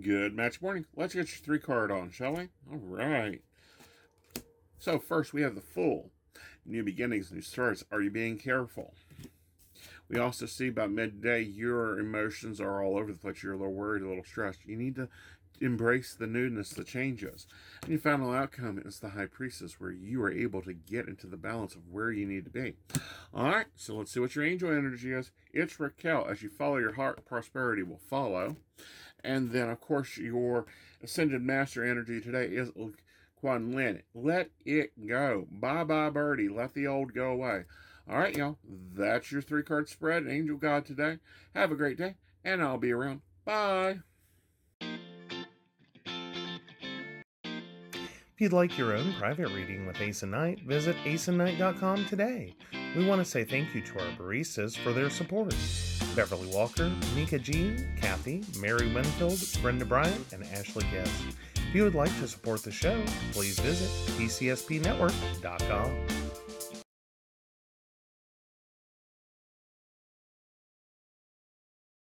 Good match morning. Let's get your three card on, shall we? All right. So, first we have the Fool. New beginnings, new starts. Are you being careful? We also see by midday your emotions are all over the place. You're a little worried, a little stressed. You need to embrace the newness, the changes. And your final outcome is the High Priestess, where you are able to get into the balance of where you need to be. All right, so let's see what your angel energy is. It's Raguel. As you follow your heart, prosperity will follow. And then, of course, your Ascended Master energy today is Kuan Yin. Let it go. Bye bye, birdie. Let the old go away. All right, y'all. That's your three card spread, Angel God today. Have a great day, and I'll be around. Bye. If you'd like your own private reading with Aeson Knight, visit aesonknight.com today. We want to say thank you to our baristas for their support. Beverly Walker, Mika Jean, Kathy, Mary Winfield, Brenda Bryant, and Ashley Guest. If you would like to support the show, please visit pcspnetwork.com.